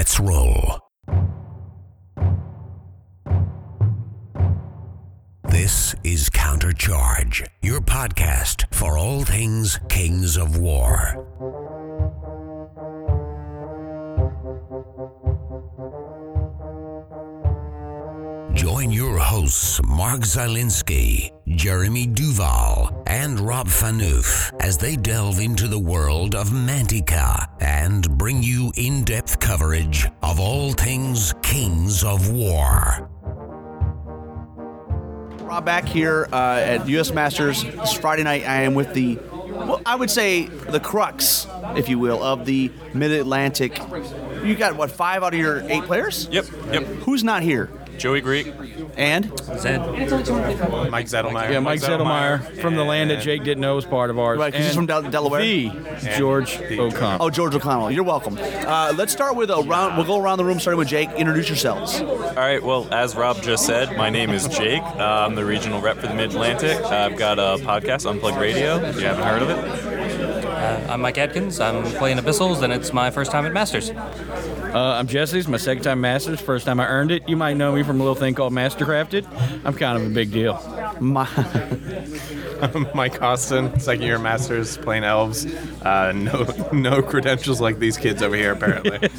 Let's roll. This is Countercharge, your podcast for all things Kings of War. Join your hosts, Mark Zielinski, Jeremy Duval, and Rob Fanouf as they delve into the world of Mantica and bring you in depth coverage of all things Kings of War. Rob back here uh, at U.S. Masters. It's Friday night. I am with the, well, I would say the crux, if you will, of the Mid Atlantic. You got what five out of your eight players? Yep, yep. Who's not here? Joey Greek. And Zed. Mike Zettelmeyer. Yeah, Mike Zettelmeyer from the land that Jake didn't know was part of ours. Right, 'cause he's from Del- Delaware. The George O'Connell. oh, George O'Connell. You're welcome. Uh, let's start with a round. We'll go around the room, starting with Jake. Introduce yourselves. All right, well, as Rob just said, my name is Jake. Uh, I'm the regional rep for the Mid Atlantic. I've got a podcast, Unplugged Radio, if you haven't heard of it. Uh, I'm Mike Atkins. I'm playing Abyssals, and it's my first time at Masters. Uh, I'm Jesse. It's my second time Masters. First time I earned it. You might know me from a little thing called Mastercrafted. I'm kind of a big deal. My, Mike Austin, second year masters, playing elves. Uh, no, no credentials like these kids over here, apparently.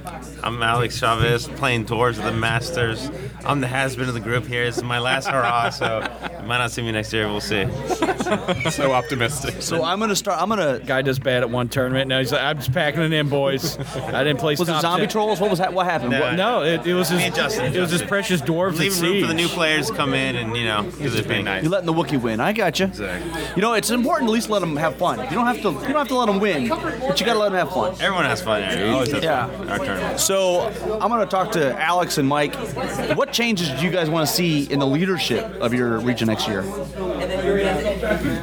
I'm Alex Chavez, playing Dwarves of the Masters. I'm the has-been of the group here. This is my last hurrah, so you might not see me next year. We'll see. so optimistic. so I'm gonna start. I'm gonna. Guy does bad at one tournament. Now he's like, I'm just packing it in, boys. I didn't play. Was it stop zombie set. trolls? What was that? What happened? No. What- No, it, it was his. Me and Justin, It was his precious dwarves at Leaving room for the new players to come in and, you know, do their thing. nice. You're letting the Wookiee win. I got you. Exactly. You know, it's important to at least let them have fun. You don't have to. You don't have to let them win, but you gotta let them have fun. Everyone has fun here. Always has Yeah. fun. Our tournament. So I'm going to talk to Alex and Mike. What changes do you guys want to see in the leadership of your region next year?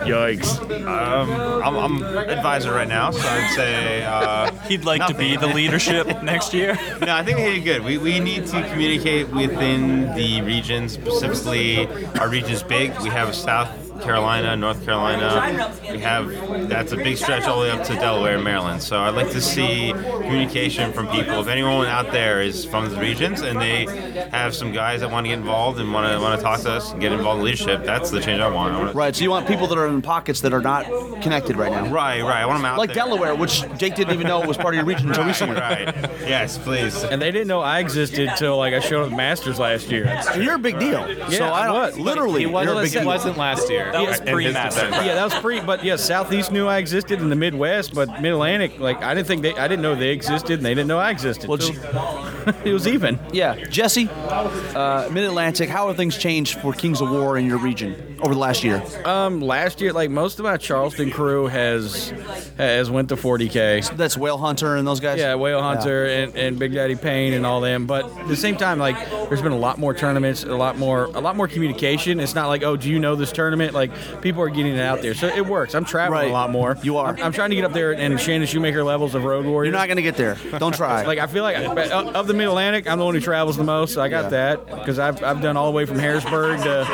Yikes. Um, I'm, I'm advisor right now, so I'd say. Uh, He'd like to be the leadership next year. no, I think they did good. We, we need to communicate within the region, specifically, our region is big. We have a South Carolina, North Carolina. We have that's a big stretch all the way up to Delaware and Maryland. So I'd like to see communication from people. If anyone out there is from the regions and they have some guys that want to get involved and want to want to talk to us and get involved in leadership, that's the change I want. I want Right. So you want people that are in pockets that are not connected right now, right, right. I want them out like there. Delaware, which Jake didn't even know was part of your region until Right, recently. right. Yes, please. And they didn't know I existed until like I showed up at Masters last year. You're a big deal. so Yeah, I don't, what? literally, He wasn't- you're a big he deal. wasn't last year. That was In his pre-Masters. defense. Yeah, that was pre. But yeah, Southeast knew I existed in the Midwest, but Mid Atlantic, like I didn't think they, I didn't know they existed, and they didn't know I existed. Well, So, it was even. Yeah, Jesse, uh, Mid Atlantic. How have things changed for Kings of War in your region over the last year? Um, last year, like most of my Charleston crew has has went to 40k. That's Whale Hunter and those guys. Yeah, Whale Hunter and, and Big Daddy Payne and all them. But at the same time, like there's been a lot more tournaments, a lot more a lot more communication. It's not like, oh, do you know this tournament? Like people are getting it out there, so it works. I'm traveling Right. a lot more. You are. I'm, I'm trying to get up there and Shannon Shoemaker levels of Road Warriors. You're not gonna get there. Don't try. Like I feel like uh, of the Mid Atlantic, I'm the one who travels the most. So I got Yeah. that because I've, I've done all the way from Harrisburg to,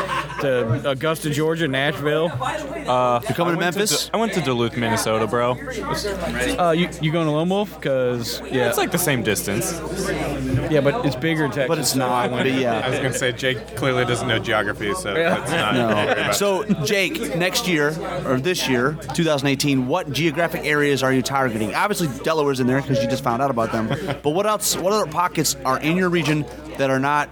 to Augusta, Georgia, Nashville. you coming to Memphis? I went to Duluth, Minnesota, bro. Uh, you you going to Lone Wolf? Because yeah, It's like the same distance. yeah, but it's bigger in Texas. but it's not. But I yeah. was going to say, Jake clearly doesn't know geography, so that's not. No. So, Jake, next year or this year, 2018, what geographic areas are you targeting? Obviously, Delaware's in there because you just found out about them. But what else? What other pockets are in your region that are not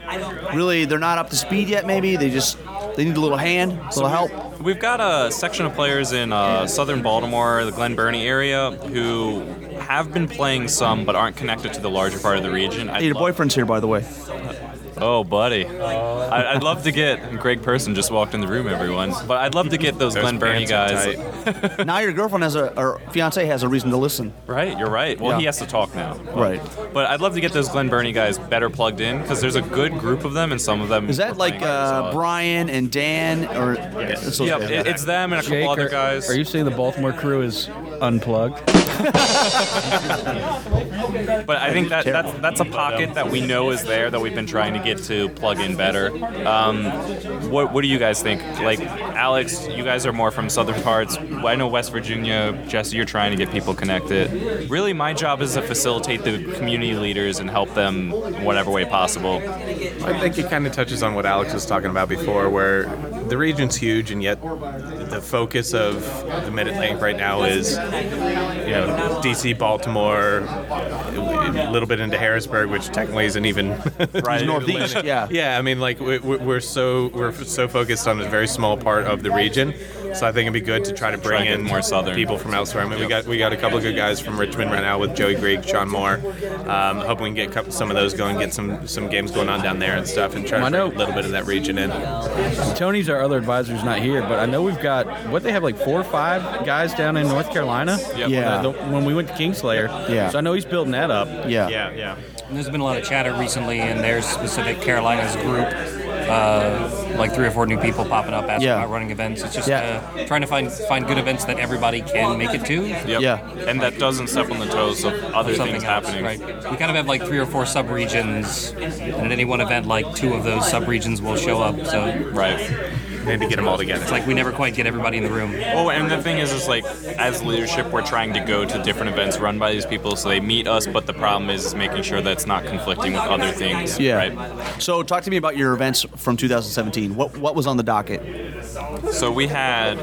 really? They're not up to speed yet. Maybe they just they need a little hand, a little help. We've got a section of players in uh, southern Baltimore, the Glen Burnie area, who have been playing some but aren't connected to the larger part of the region. I'd Hey, your love- boyfriend's here, by the way. Oh, buddy. I, I'd love to get Greg Person just walked in the room, everyone. But I'd love to get those, Those Glen Burnie guys. now your girlfriend has a or fiance has a reason to listen. Right, you're right. Well, Yeah. he has to talk now. Right. But I'd love to get those Glen Burnie guys better plugged in because there's a good group of them, and some of them. Is that are like playing uh, Brian and Dan or? It's those Yep, it, it's them and a couple Jake, other are, guys. are you saying the Baltimore crew is unplugged? But I think that that's, that's a pocket that we know is there that we've been trying to get to plug in better. Um, what, what do you guys think? Like, Alex, you guys are more from southern parts. I know West Virginia, Jesse, you're trying to get people connected. Really, my job is to facilitate the community leaders and help them in whatever way possible. I think it kind of touches on what Alex was talking about before, where the region's huge, and yet the focus of the Mid Atlantic right now is, you know, DC, Baltimore, a little bit into Harrisburg, which technically isn't even Right. Northeast, yeah. Yeah, I mean, like we- we're so we're so focused on a very small part of the region. So I think it'd be good to try to bring Try in more southern. people from elsewhere. I mean, we got we got a couple of good guys from Richmond right now with Joey Grigg, Sean Moore. Um, hoping we can get couple- some of those going, get some some games going on down there and stuff, and try to I bring know. a little bit of that region in. Tony's our other advisor's not here, but I know we've got what they have like four or five guys down in North Carolina. Yep. Yeah. The- the- when we went to Kingslayer. Yeah. So I know he's building that up. Yeah. Yeah, yeah. And there's been a lot of chatter recently in their specific Carolinas group. Uh, like three or four new people popping up asking Yeah. about running events. It's just Yeah. uh, trying to find find good events that everybody can make it to. Yep. Yeah. And that doesn't step on the toes of other something things else, happening. Right. We kind of have like three or four sub-regions, and at any one event, like two of those sub-regions will show up. So Right. Maybe get them all together. It's like we never quite get everybody in the room. Oh, and the thing is, is like as leadership, we're trying to go to different events run by these people, so they meet us. But the problem is, is making sure that it's not conflicting with other things. Yeah. Right. So talk to me about your events from 2017. What what was on the docket? So we had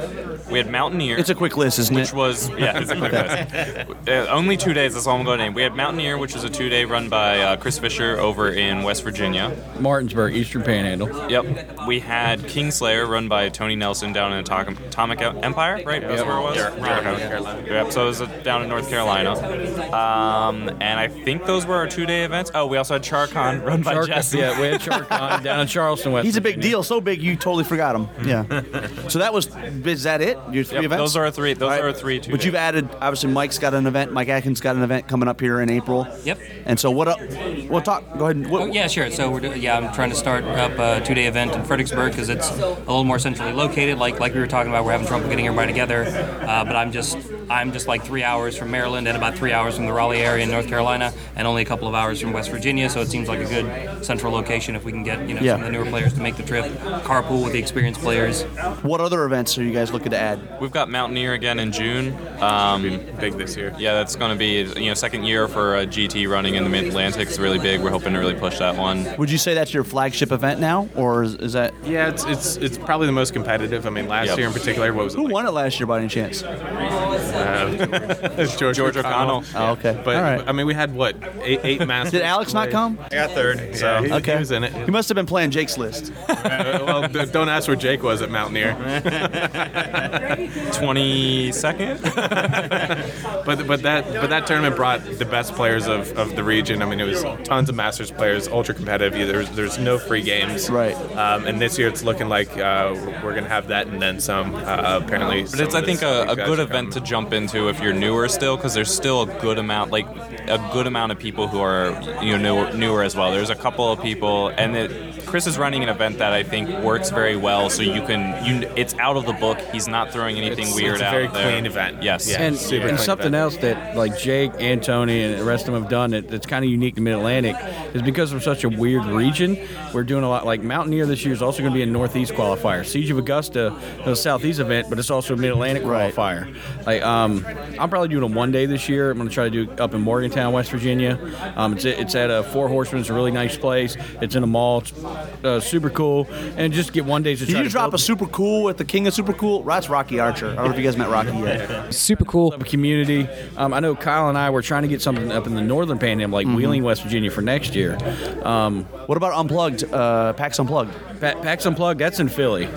we had Mountaineer. It's a quick list, isn't which it? Which was yeah, it's a quick list. Uh, only two days. That's all I'm going to name. We had Mountaineer, which was a two-day run by uh, Chris Fisher over in West Virginia. Martinsburg, Eastern Panhandle. Yep. We had Kingslayer run by Tony Nelson down in Atomic, Atomic Empire, right? That's where it was. Okay. Yep. So it was uh, down in North Carolina. Um, and I think those were our two-day events. Oh, we also had Charcon run by Char- Jesse. yeah, we had Charcon down in Charleston, West He's a big deal, so big you totally forgot him. Yeah. so that was is that it? Your three Yep, events? those are our three. Those right. are our three. Two But you've added obviously Mike's got an event. Mike Atkins got an event coming up here in April. Yep. And so what? Up, we'll talk. Go ahead. And, what, Oh, yeah, sure. So we're do- yeah, I'm trying to start up a two-day event in Fredericksburg because it's a little more centrally located. Like like we were talking about, we're having trouble getting everybody together. Uh, but I'm just I'm just like three hours from Maryland and about three hours from the Raleigh area in North Carolina, and only a couple of hours from West Virginia. So it seems like a good central location if we can get you know Yeah. some of the newer players to make the trip, carpool with the experienced players. What other events are you guys looking to add? We've got Mountaineer again in June. Um, Big this year. yeah, that's going to be you know second year for a GT running in the Mid Atlantic. It's really big. We're hoping to really push that one. Would you say that's your flagship event now, or is, is that Yeah, it's it's it's probably the most competitive. I mean, last Yep. year in particular, what was it? who like? won it last year by any chance? It's George, George O'Connell. Oh, okay. But All right. I mean, we had what eight, eight masters. Did Alex not play? come? I got third. So Yeah, he, Okay. he was in it. He must have been playing Jake's list. Uh, well, don't ask where Jake was at Mountaineer. Twenty second. But but that but that tournament brought the best players of, of the region. I mean, it was tons of Masters players, ultra competitive. There's there's no free games. Right. Um, and this year it's looking like uh, we're gonna have that and then some. Uh, apparently. But it's, I think, a, a good event to jump into if you're newer still, because there's still a good amount, like a good amount of people who are you know newer, newer as well. There's a couple of people, and it, Chris is running an event that I think works very well. So you can, you, it's out of the book. He's not throwing anything It's- weird it's a out very there. clean event. Yes. Yeah. And, super and something event. else that like Jake and Tony and the rest of them have done that, that's kind of unique to Mid Atlantic is because we're such a weird region. We're doing a lot like Mountaineer this year is also going to be a Northeast qualifier. Siege of Augusta is a Southeast event, but it's also a Mid Atlantic Right. qualifier. Like um, I'm probably doing a one day this year. I'm going to try to do up in Morgantown, West Virginia. Um, it's it's at a Four Horsemen. It's a really nice place. It's in a mall. It's uh, super cool, and just get one day to Did try you to drop build- a super cool with the king of super cool? That's Rocky Archer. I don't know if you guys met Rocky yet. Super cool. of a community. Um, I know Kyle and I were trying to get something up in the northern panhandle, like Wheeling, West Virginia, for next year. Um, What about Unplugged? Uh, PAX Unplugged. Pa- PAX Unplugged, that's in Philly.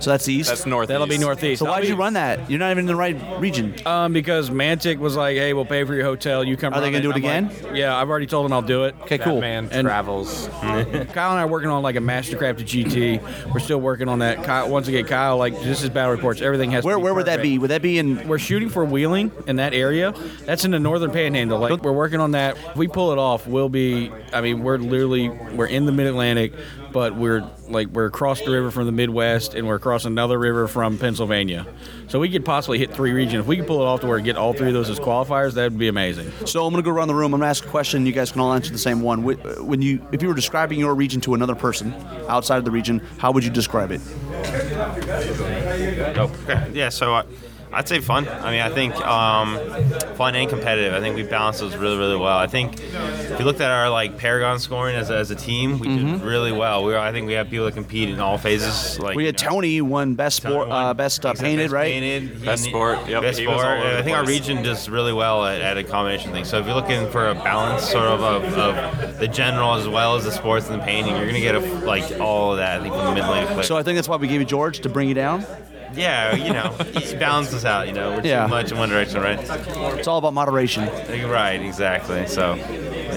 So that's the east. That's northeast. That'll be northeast. so why I'll did you run that? You're not even in the right region. Um, because Mantic was like, "Hey, we'll pay for your hotel. You come." Are they gonna do it I'm again? like, yeah, I've already told them I'll do it. Okay, cool. Man And- travels. Kyle and I are working on like a Mastercraft GT. We're still working on that. Kyle, once again, Kyle, like this is battle reports. Everything has. Where to be where would that be? Would that be in? We're shooting for Wheeling in that area. That's in the northern panhandle. Like we're working on that. If we pull it off, we'll be. I mean, we're literally we're in the mid Atlantic, but we're like we're across the river from the Midwest, and we're across across another river from Pennsylvania. So we could possibly hit three regions. If we could pull it off to where we get all three of those as qualifiers, that would be amazing. So I'm going to go around the room. I'm going to ask a question. You guys can all answer the same one. When you, if you were describing your region to another person outside of the region, how would you describe it? Okay. Yeah, so I, I'd say fun. I mean, I think um, fun and competitive. I think we balanced those really, really well. I think if you looked at our like Paragon scoring as a, as a team, we did really well. We were, I think we have people that compete in all phases. Like We had you know, Tony won best sport, uh, best uh, painted, best right? Painted. Best He- sport, yep, Best sport. all I the think our region does really well at, at a combination thing. So if you're looking for a balance, sort of, of, of the general as well as the sports and the painting, you're gonna get a, like all of that. I think from the mid lane player. So I think that's why we gave you George to bring you down. Yeah, you know, it balances out. You know, we're Yeah. too much in one direction, right? It's all about moderation. Right, exactly. So.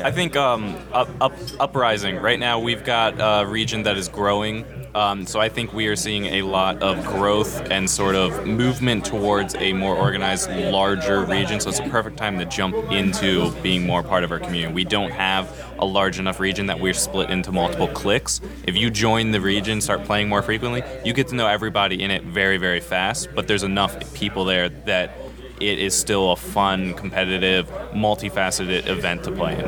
I think um, up, up, uprising. Right now, we've got a region that is growing. Um, so I think we are seeing a lot of growth and sort of movement towards a more organized, larger region. So it's a perfect time to jump into being more part of our community. We don't have a large enough region that we're split into multiple cliques. If you join the region, start playing more frequently, you get to know everybody in it very, very fast. But there's enough people there that it is still a fun, competitive, multifaceted event to play in.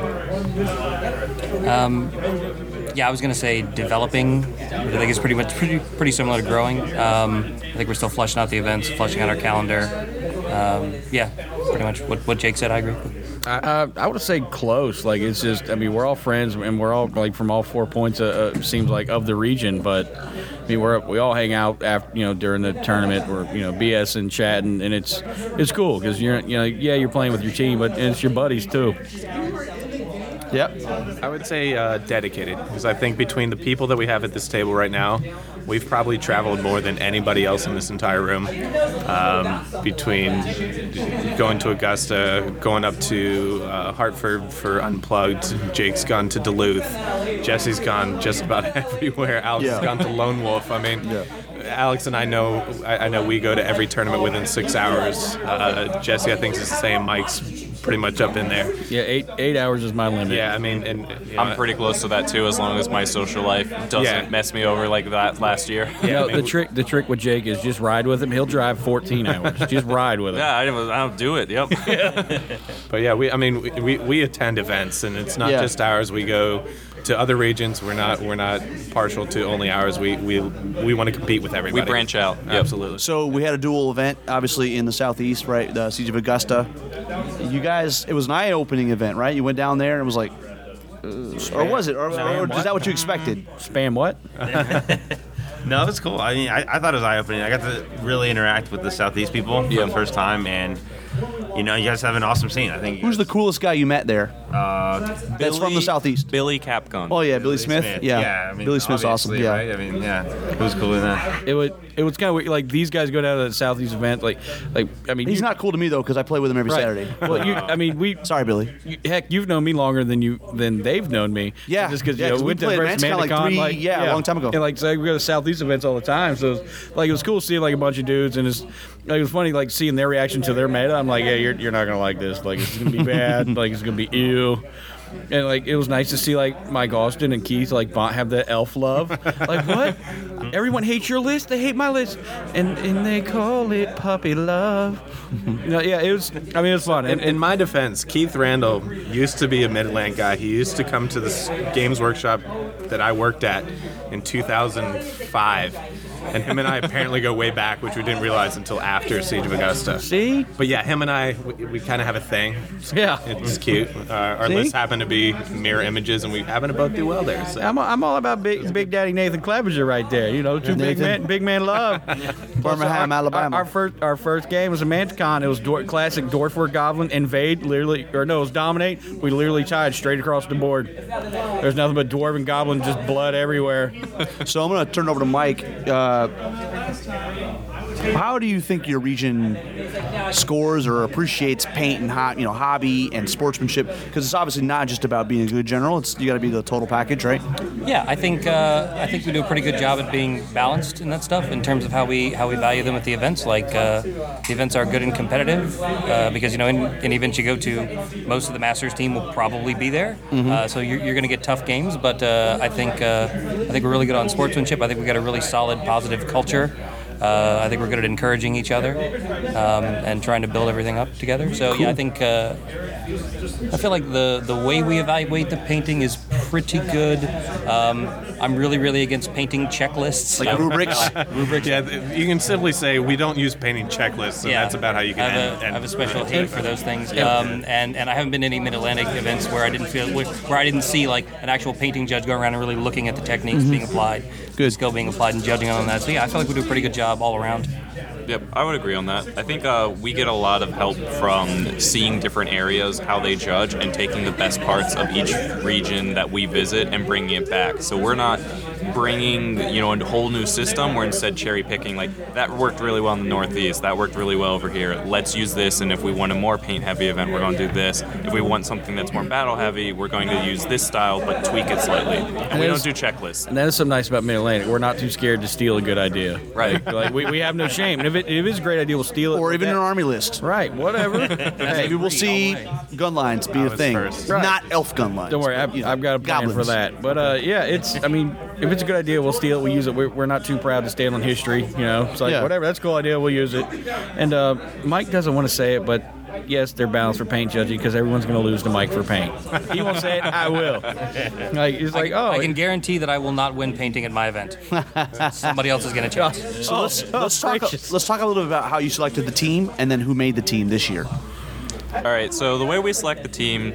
Yeah, I was gonna say developing. I think it's pretty much pretty pretty similar to growing. Um, I think we're still fleshing out the events, fleshing out our calendar. Um, yeah, pretty much what, what Jake said. I agree. with. Uh, I would say close. Like it's just, I mean, we're all friends and we're all like from all four points. Uh, uh, seems like of the region, but I mean, we're we all hang out after you know during the tournament. We're you know BS and chatting, and it's it's cool because you're you know yeah you're playing with your team, but it's your buddies too. Yep. I would say uh, dedicated because I think between the people that we have at this table right now, we've probably traveled more than anybody else in this entire room. Um, between going to Augusta, going up to uh, Hartford for Unplugged, Jake's gone to Duluth, Jesse's gone just about everywhere. Alex Yeah. has gone to Lone Wolf. I mean. Yeah. Alex and I know. I, I know we go to every tournament within six hours. Uh, Jesse, I think, is the same. Mike's pretty much up in there. Yeah, eight eight hours is my limit. Yeah, I mean, and you know, I'm pretty close to that too, as long as my social life doesn't Yeah. mess me over like that last year. You know, I mean, the trick the trick with Jake is just ride with him. He'll drive 14 hours. just ride with him. Yeah, I don't, I don't do it. Yep. But yeah, we I mean we, we, we attend events and it's not Yeah. just ours. We go to other regions. We're not we're not partial to only ours. We we, we want to compete with everybody. We branch out. Yep. Absolutely. So we had a dual event, obviously in the southeast, right? The Siege of Augusta. You guys, it was an eye-opening event, right? You went down there and it was like, uh, or was it? Or, or is that what you expected? Spam what? No, it was cool. I mean, I, I thought it was eye opening. I got to really interact with the Southeast people for the first time, and you know, you guys have an awesome scene. I think. Who's the coolest guy you met there? Uh, That's from the southeast. Billy Capcom. Oh yeah, Billy Smith. Yeah, yeah. I mean, Billy Smith's awesome. Yeah. right? I mean, yeah. Who's cooler than that? It would it was kind of weird. Like these guys go down to the southeast event. Like like I mean He's not cool to me though because I play with him every right. Saturday. Well, you I mean we Sorry, Billy. you, heck, you've known me longer than you than they've known me. Yeah. just because Yeah, you know 'cause we went to the first kinda like Manticon, three- yeah, a long time ago. And like so we go to southeast events all the time, so it's, like it was cool seeing like a bunch of dudes, and it's like it was funny like seeing their reaction to their meta. I'm like, yeah, you're, you're not gonna like this. Like it's gonna be bad. like it's gonna be ew. And like it was nice to see like Mike Austin and Keith like bon- have the elf love. Like what? Everyone hates your list. They hate my list, and and they call it puppy love. no, yeah, it was. I mean, it was fun. In, in my defense, Keith Randall used to be a Midland guy. He used to come to this games workshop that I worked at in 2005. And him and I apparently go way back, which we didn't realize until after Siege of Augusta. See? But yeah, him and I, we, we kind of have a thing. Yeah. It's cute. Uh, our See? lists happen to be mirror images, and we happen to both do well there. So. I'm, I'm all about Big Big Daddy Nathan Clevenger right there. You know, two big Nathan. man, big man love. Birmingham, Our- Alabama. Our, our first our first game was a Manticon. It was Dor- classic Dorfwar Goblin invade. Literally, or no, it was dominate. We literally tied straight across the board. There's nothing but dwarf and goblin, just blood everywhere. So I'm going to turn it over to Mike. Uh, how do you think your region scores or appreciates paint and hot, you know, hobby and sportsmanship? Because it's obviously not just about being a good general. It's you got to be the total package, right? Yeah, I think uh, I think we do a pretty good job at being balanced in that stuff in terms of how we how we value them at the events. Like uh, the events are good and competitive uh, because you know in any event you go to, most of the Masters team will probably be there. Uh, so you're, you're going to get tough games, but uh, I think uh, I think we're really good on sportsmanship. I think we got a really solid, positive culture. Uh, I think we're good at encouraging each other um, and trying to build everything up together. So yeah, I think uh, I feel like the the way we evaluate the painting is pretty good. Um, I'm really really against painting checklists. Like rubrics. rubrics. Yeah, th- you can simply say we don't use painting checklists, and that's about how you can I have, end, a, I end have a special hate for those things, um, and and I haven't been to any Mid Atlantic events where I didn't feel where, where I didn't see like an actual painting judge going around and really looking at the techniques being applied, good skill being applied, and judging on that. So yeah, I feel like we do a pretty good job all around. Yep, I would agree on that. I think uh, we get a lot of help from seeing different areas, how they judge, and taking the best parts of each region that we visit and bringing it back. So we're not bringing you know a whole new system. We're instead cherry picking. Like that worked really well in the Northeast. That worked really well over here. Let's use this. And if we want a more paint heavy event, we're going to do this. If we want something that's more battle heavy, we're going to use this style but tweak it slightly. And we don't do checklists. And that is something nice about Mid Atlantic. We're not too scared to steal a good idea. Right. Like, like, we, we have no shame. And if it, if it's a great idea, we'll steal it. or even That- an army list. Right, whatever. Maybe we'll see gun lines be a thing. Right. not elf gun lines. Don't worry, but, I've, I've got a plan for that. But uh, yeah, it's. I mean, if it's a good idea, we'll steal it. We use it. We're, we're not too proud to stand on history. You know, it's like Yeah. whatever. That's a cool idea. We'll use it. And uh, Mike doesn't want to say it, but yes, they're balanced for paint judging because everyone's going to lose to Mike for paint. He won't say it. I will. Like he's like, oh, I can guarantee that I will not win painting at my event. Somebody else is going to oh, chance. So let's oh, let's talk gracious. let's talk a little bit about how you selected the team and then who made the team this year. All right, so the way we select the team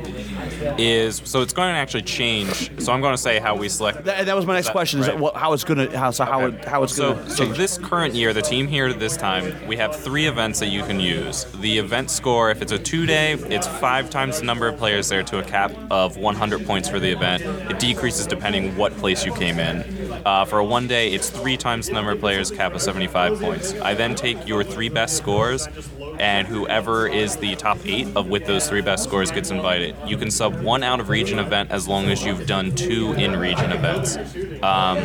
is so it's going to actually change. So I'm going to say how we select. That, that was my next That- question: is right. what, how it's gonna how so how it, how it's So, gonna so change. this current year, the team here this time, we have three events that you can use. The event score, if it's a two-day, it's five times the number of players there to a cap of 100 points for the event. It decreases depending what place you came in. Uh, for a one-day, it's three times the number of players, cap of 75 points. I then take your three best scores, and whoever is the top eight of with those three best scores gets invited. You can sub one out of region event as long as you've done two in region events. Um,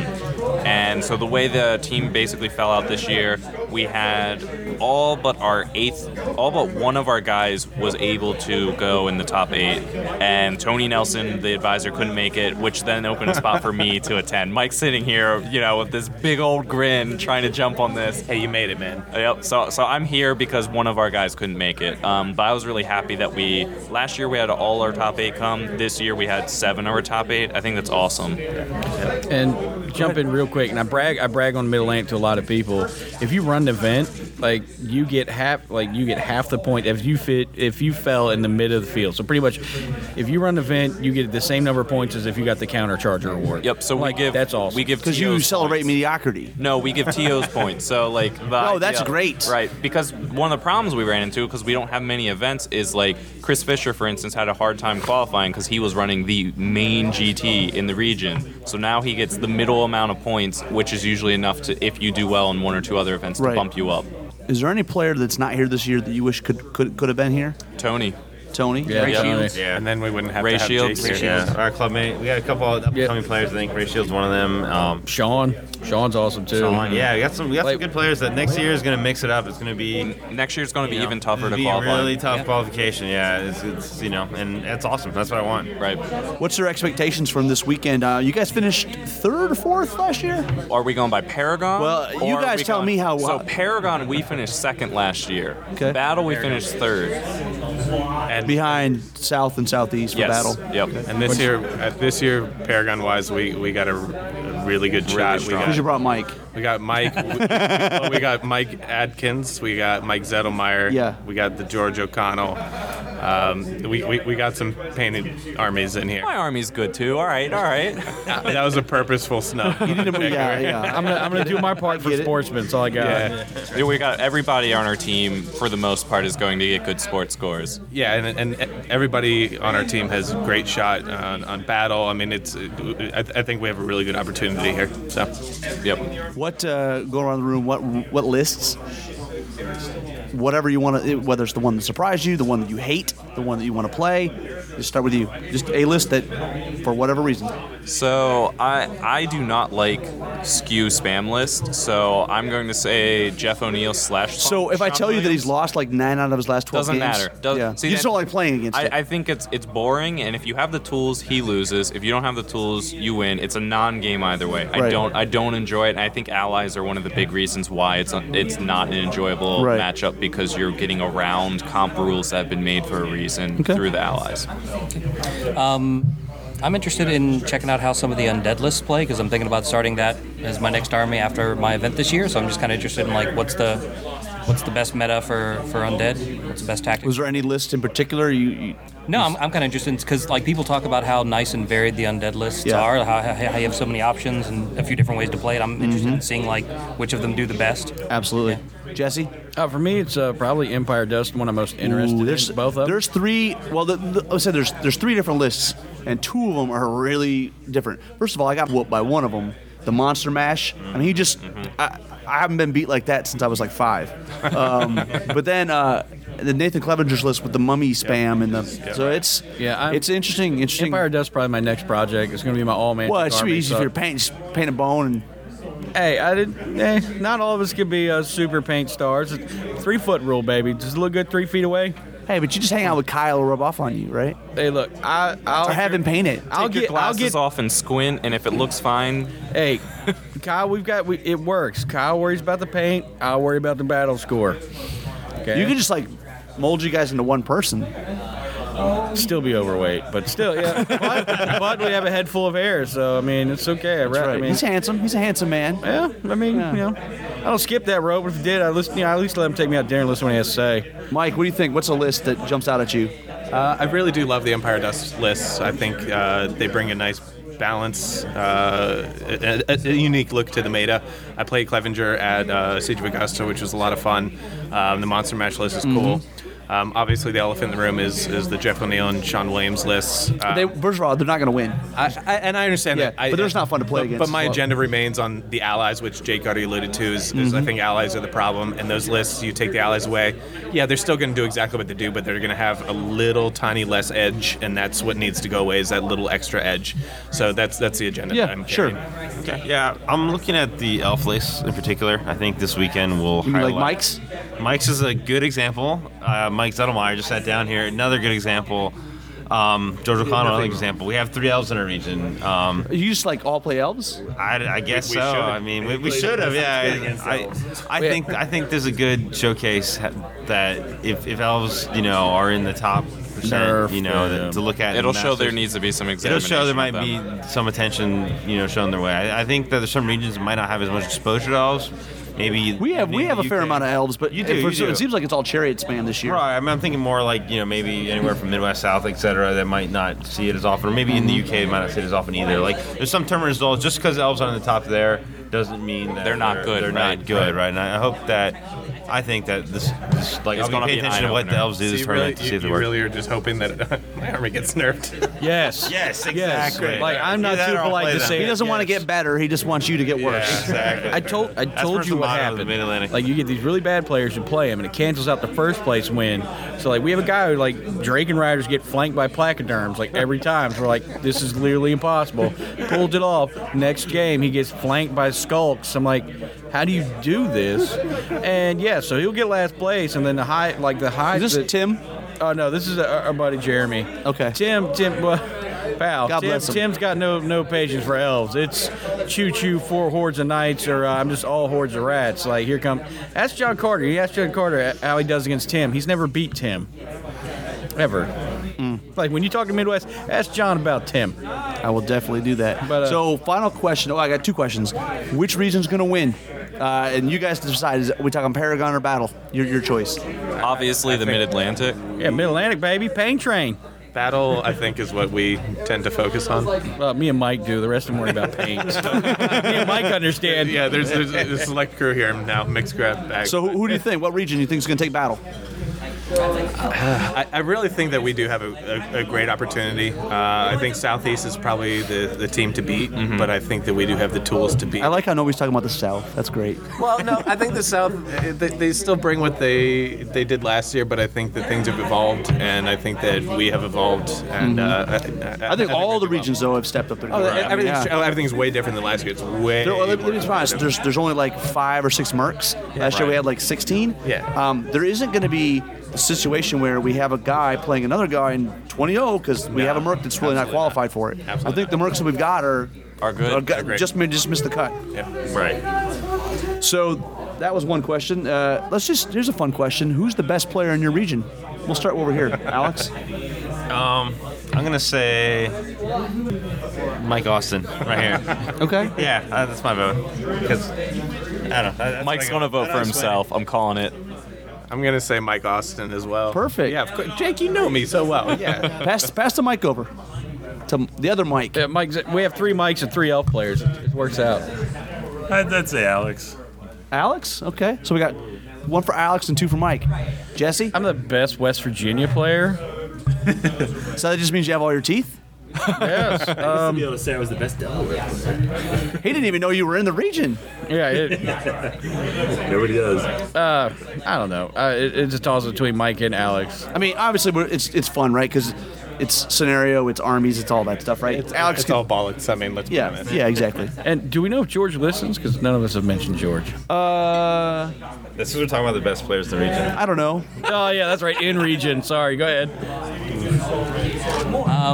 and so the way the team basically fell out this year, we had all but our eighth, all but one of our guys was able to go in the top eight, and Tony Nelson, the advisor, couldn't make it, which then opened a spot for me to attend. Mike's sitting here, you know, with this big old grin, trying to jump on this. Hey, you made it, man. Yep. So, so I'm here because one of our guys couldn't make it. Um, but I was really happy that we last year we had all our top eight come. This year we had seven of our top eight. I think that's awesome. And jump in real quick. And I brag, I brag on Mid Atlantic to a lot of people. If you run an event, like you get half, like you get half the point if you fit, if you fell in the mid of the field. So pretty much, if you run an event, you get the same number of points as if you got the counter charger award. Yep. So like we give that's awesome. We give because you celebrate points. mediocrity. No, we give TOs points. So like the Oh, that's idea- great. Right, because one of the problems we ran into because we don't have many events is like Chris Fisher, for instance, had a hard time qualifying because he was running the main GT in the region. So now he gets the middle amount of points, which is usually enough to if you do well in one or two other events to bump you up. Is there any player that's not here this year that you wish could could, could have been here? Tony. Tony. Yeah, Ray Tony. Shields. Yeah. And then we wouldn't have Ray to have Shields. Jake here. Yeah, our clubmate. We got a couple of upcoming players. I think Ray Shields one of them. Um, Sean, Sean's awesome too. Sean, yeah, we got some. We got Like- some good players. That next year is going to mix it up. It's going to be Next year. year's going to be you know, even tougher to be qualify. really tough qualification. Yeah, it's, it's you know, and that's awesome. That's what I want. Right. What's your expectations from this weekend? Uh, you guys finished third or fourth last year. Are we going by Paragon? Well, you or are guys we tell going- me how- So Paragon, we finished second last year. Okay. Battle, we finished third. And Behind South and Southeast for battle. Yep. And this year, uh, this year, Paragon wise, we, we got a, a really good shot. We strong. Because you brought Mike. we got Mike. we, we got Mike Adkins. We got Mike Zettelmeyer. Yeah. We got the George O'Connell. Um, we, we, we got some painted armies in here. My army's good too. All right, all right. That was a purposeful snub. You need to, yeah, yeah. I'm gonna, I'm gonna do my part for sportsmen. That's all I got. Yeah. Yeah, we got everybody on our team for the most part is going to get good sports scores. Yeah, and, and everybody on our team has great shot on, on battle. I mean, it's. I, I think we have a really good opportunity here. So, Yep. What uh, go around the room? What what lists? Whatever you want to, whether it's the one that surprised you, the one that you hate, the one that you want to play. Just start with you. Just a list that, for whatever reason. So I I do not like skew spam list. So I'm going to say Jeff O'Neill slash. So if I tell you that he's lost like nine out of his last twelve Doesn't games, matter. Does- yeah. see, you just don't like playing against I, it. I think it's it's boring, and if you have the tools, he loses. If you don't have the tools, you win. It's a non-game either way. I don't I don't enjoy it, and I think allies are one of the big reasons why it's it's not an enjoyable Right. matchup because you're getting around comp rules that have been made for a reason Okay. through the allies. I'm interested in checking out how some of the undead lists play because I'm thinking about starting that as my next army after my event this year. So I'm just kind of interested in like what's the what's the best meta for for undead? What's the best tactic? Was there any list in particular you? you No, I'm, I'm kind of interested because like people talk about how nice and varied the undead lists Yeah. are, how, how, how you have so many options and a few different ways to play it. I'm interested Mm-hmm. in seeing like which of them do the best. absolutely, Jesse. Uh, for me, it's uh, probably Empire Dust, one I'm most interested Ooh, there's in. Both of them. There's three. Well, the, the, I said there's there's three different lists, and two of them are really different. First of all, I got whooped by one of them, the Monster Mash. I mean, he just. I, I haven't been beat like that since I was like five. Um, but then uh, the Nathan Clevenger's list with the mummy spam and the so it's Yeah, I'm- it's interesting. Interesting. Empire Dust probably my next project. It's going to be my all man. well, it should be easy if you're paint paint a bone and Hey, I did. Eh, not all of us can be uh, super paint stars. Three foot rule, baby. Does it look good three feet away? hey, but you just hang out with Kyle or rub off on you, right? Hey, look, I, I'll Or have him paint it. I'll Take your get. I'll glasses get. off and squint, and if it looks fine, Hey, Kyle, we've got. We, it works. Kyle worries about the paint. I'll worry about the battle score. Okay. You can just like mold you guys into one person. Still be overweight, but still, yeah. but, but we have a head full of hair, so I mean, it's okay. I, ra- I mean, He's handsome. He's a handsome man. yeah. I mean, you know, I don't skip that road. But if he did, I listen. You know, I at least let him take me out to dinner and listen to what he has to say. Mike, what do you think? What's a list that jumps out at you? Uh, I really do love the Empire Dust lists. I think uh, they bring a nice balance, uh, a, a- a unique look to the meta. I played Clevenger at uh, Siege of Augusta, which was a lot of fun. Um, the Monster Match list is cool. Um, obviously, the elephant in the room is, is the Jeff O'Neill and Sean Williams lists. Uh, They, first of all, they're not going to win. I, I, and I understand Yeah, that. I, but they're just not fun to play but, against But my well. agenda remains on the allies, which Jake already alluded to. Is, is I Mm-hmm. think allies are the problem, and those lists, you take the allies away. Yeah, they're still going to do exactly what they do, but they're going to have a little tiny less edge, and that's what needs to go away is that little extra edge. So that's that's the agenda. Yeah, that I'm sure. Okay, yeah, I'm looking at the elf list in particular. I think this weekend will You mean like Mike's? Mike's is a good example. Uh, Mike Zettelmeyer just sat down here. Another good example. Um, George O'Connell, another example. We have three elves in our region. Um, You just like all play elves? I, I guess we so. should've. I mean, we, we should have. Yeah. I, I, I think I think there's a good showcase that if, if elves, you know, are in the top percent, Nerf, you know, yeah. to look at. it'll show there needs to be some It'll show there might be some attention, you know, shown their way. I, I think that there's some regions that might not have as much exposure to elves. Maybe We have we have a fair UK. amount of elves, but You do, it, you it do. seems like it's all chariot spam this year. Right. I mean, I'm thinking more like you know maybe anywhere from Midwest, South, etc. That might not see it as often, or maybe in the UK they might not see it as often either. Like there's some tournament results just because elves aren't in the top there doesn't mean that They're not good, They're right, not good, right? And I hope that I think that this, this like It's I'll gonna be be paying attention to what the elves do So this you tournament really, to see you, if they you work. really are just hoping that my army gets nerfed. Yes. Yes, Yes. exactly. Like I'm not Either too or I'll polite to them. say He doesn't want to get better. He just wants you to get worse. Yeah, exactly. I told I That's told first you what motto of the happened. Mid-Atlantic. Like you get these really bad players who play them, and it cancels out the first place win. So like we have a guy who like Drakon Riders get flanked by placoderms like every time. So we're like, this is literally impossible. Pulled it off. Next game he gets flanked by skulks. I'm like, how do you do this? And yeah, so he'll get last place, and then the high like the high. Is this the- Tim? Oh no, this is our, our buddy Jeremy. Okay. Tim, Tim, well, pal. God Tim, bless him. Tim's got no no patience for elves. It's choo choo four hordes of knights, or uh, I'm just all hordes of rats. Like here come. Ask John Carter. You ask John Carter how he does against Tim. He's never beat Tim. Ever. Mm. Like when you talk to Midwest, ask John about Tim. I will definitely do that. But, uh, so, final question. Oh, I got two questions. Which region's going to win? Uh, and you guys decide. Is we talking Paragon or Battle? Your your choice. Obviously, the Mid Atlantic. Yeah, Mid Atlantic baby, pain train. Battle, I think, is what we tend to focus on. Well, me and Mike do. The rest of them worry about paint. me and Mike understand. Yeah, there's, there's a select crew here now, mixed grab bag. So, who, who do you think? What region do you think is going to take Battle? I, I really think that we do have a, a, a great opportunity. Uh, I think Southeast is probably the, the team to beat, but I think that we do have the tools to beat. I like how nobody's talking about the South. That's great. Well, no, I think the South eh, they, they still bring what they they did last year, but I think that things have evolved, and I think that we have evolved. And uh, I, I think all the regions though have stepped up their game. Oh, I everything's, yeah. oh, everything's way different than last year. It's way. There, let, let me be honest. There's there's only like five or six mercs. Last year we had like 16. Yeah. Um, there isn't going to be a situation where we have a guy playing another guy in 20-0 because we No, have a merc that's really not absolutely qualified for it. Absolutely I think the mercs that we've got are Are good? go- Are great. just just missed the cut. Yeah. Right. So that was one question. Uh, let's just here's a fun question. Who's the best player in your region? We'll start over here, Alex. Um, I'm gonna say Mike Austin right here. Okay. yeah, uh, that's my vote. Because I don't know. that's Mike's gonna vote for himself. I'm calling it. I'm gonna say Mike Austin as well. Perfect. Yeah, of course. Jake, you know me so well. Yeah. Pass pass the mic over to the other mic. Yeah, Mike, we have three mics and three elf players. It, it works out. I'd, I'd say Alex. Alex. Okay. So we got one for Alex and two for Mike. Jesse. I'm the best West Virginia player. So that just means you have all your teeth. Yes. to be able to say I was the best Delaware. He didn't even know you were in the region. Yeah. It, Nobody does. uh, I don't know. Uh, it, it just tosses between Mike and Alex. I mean, obviously, we're, it's it's fun, right? Because it's scenario, it's armies, it's all that stuff, right? It's, Alex. it's can- all bollocks. I mean, let's be yeah, honest. yeah, exactly. And do we know if George listens? Because none of us have mentioned George. Uh, This is we're talking about the best players in the region. I don't know. Oh yeah, that's right. In region. Sorry. Go ahead. I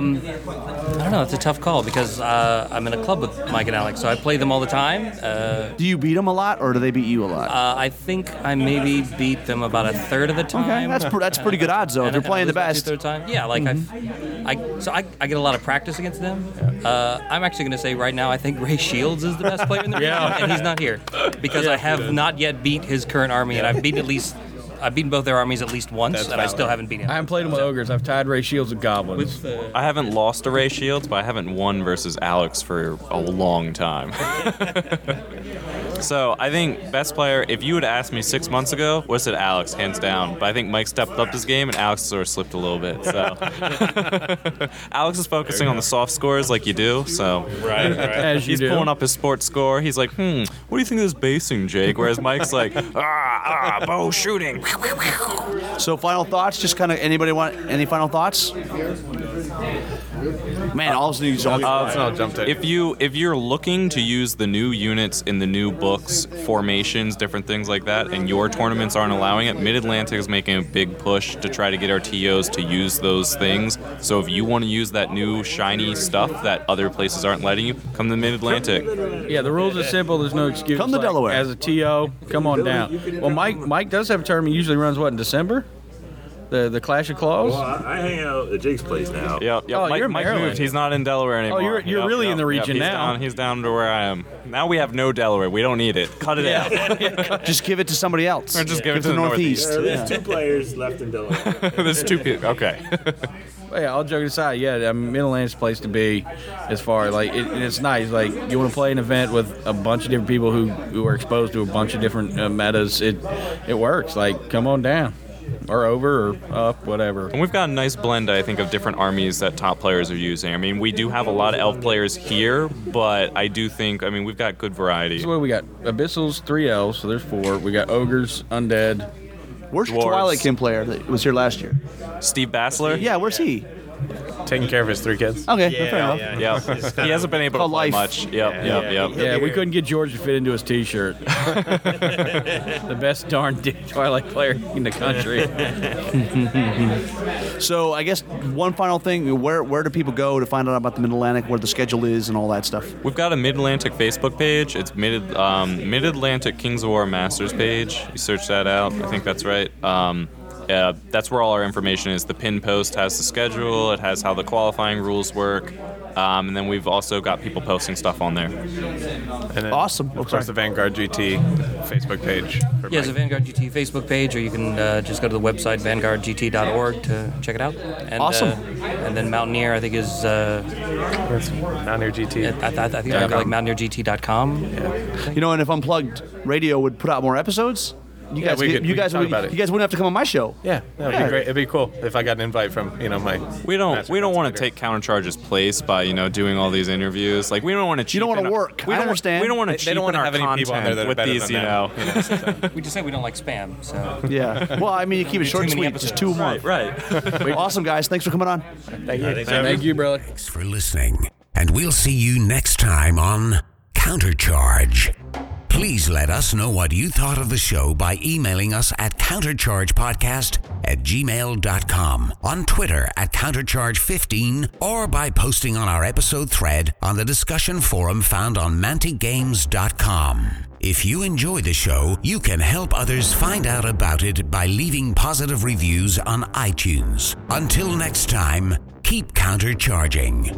don't know. It's a tough call because uh, I'm in a club with Mike and Alex, so I play them all the time. Uh, Do you beat them a lot, or do they beat you a lot? uh, I think I maybe beat them about a third of the time. okay, that's pr- that's pretty good odds though. if you're playing the and I lose best. about two-thirds time. Yeah, like I, I, so I, I get a lot of practice against them. Uh, I'm actually going to say right now, I think Ray Shields is the best player in the region, Yeah. and he's not here because I have not yet beat his current army, and I've beat at least, I've beaten both their armies at least once, That's and I valid. still haven't beaten him. I haven't played him with ogres. I've tied Ray Shields with goblins. I haven't lost to Ray Shields, but I haven't won versus Alex for a long time. so I think best player. If you would asked me six months ago, would have said Alex, hands down. But I think Mike stepped up his game, and Alex sort of slipped a little bit. So Alex is focusing on the soft scores like you do. So Right, right. As you he's do. pulling up his sports score. He's like, hmm, what do you think of this basing, Jake? Whereas Mike's like, ah, ah, bow shooting. So final thoughts? Just kind of anybody want any final thoughts? Man, all of a sudden you just Uh, Let's not jump If you if you're looking to use the new units in the new books, formations, different things like that, and your tournaments aren't allowing it, Mid Atlantic is making a big push to try to get our TOs to use those things. So if you want to use that new shiny stuff that other places aren't letting you, come to Mid Atlantic. Yeah, the rules are simple. There's no excuse. Come to Like, Delaware. as a TO. Come on down. Well, Mike Mike does have a tournament. He usually runs what in December. The the Clash of Claws. Well, I, I hang out at Jake's place now. Yep, yep. Oh, Mike, you're Mike Maryland. moved. He's not in Delaware anymore. Oh, you're- you're Yep, really yep, in the yep. region He's now. Down, he's down to where I am. Now we have no Delaware. We don't need it. Cut it out. just give it to somebody else. Or just give it to to the the northeast. Uh, there's two players left in Delaware. There's two people. Okay. Well, yeah, all joking aside, yeah, I mean, Middle Atlantic's place to be. As far like it, it's nice. Like you want to play an event with a bunch of different people who who are exposed to a bunch of different uh, metas. It it works. Like come on down, or over or up, whatever. And we've got a nice blend, I think, of different armies that top players are using. I mean, we do have a lot of elf players here, but I do think, I mean, we've got good variety. So what we got? Abyssals, three elves, so there's four. We got ogres, undead. Where's your Dwarves. Twilight Kin player that was here last year? Steve Bassler? Yeah, where's he? Taking care of his three kids. Okay, Yeah, fair enough. yeah, Yep. He's- he's He hasn't been able to Called play life. much. Yep, yep, yep. Yeah, we couldn't get George to fit into his T-shirt. the best darn Twilight player in the country. So I guess one final thing: where where do people go to find out about the Mid Atlantic, where the schedule is, and all that stuff? We've got a Mid Atlantic Facebook page. It's Mid um, Mid Atlantic Kings of War Masters page. You search that out. I think that's right. Um, yeah, that's where all our information is. The pin post has the schedule. It has how the qualifying rules work. Um, and then we've also got people posting stuff on there. And then, Awesome. Of Okay. course, the Vanguard GT Facebook page. for Yeah, there's a Vanguard GT Facebook page, or you can uh, just go to the website vanguardgt.org to check it out. And, Awesome. Uh, and then Mountaineer, I think is uh, Mountaineer GT. I, I, I think it's like mountaineergt.com. You know, and if Unplugged Radio would put out more episodes, you Yeah, guys, we could- you we guys, talk would, you guys wouldn't have to come on my show. Yeah, that would Yeah. be great. It'd be cool if I got an invite from you know my. We don't we don't want to take Countercharge's place by you know doing all these interviews. Like we don't want to. You don't wanna work. We I don't, understand. We don't want to They- they cheapen don't wanna our have any people on there that are content with these. than You know. You know, so- We just say we don't like spam, so. Yeah. Well, I mean, you keep it short and Too many sweet. Just two a month. Right. Awesome, guys. Thanks for coming on. Thank you. Thank you, brother. Thanks for listening, and we'll see you next time on Countercharge. Please let us know what you thought of the show by emailing us at counterchargepodcast at gmail.com, on Twitter at countercharge15, or by posting on our episode thread on the discussion forum found on manticgames.com. If you enjoy the show, you can help others find out about it by leaving positive reviews on iTunes. Until next time, keep countercharging.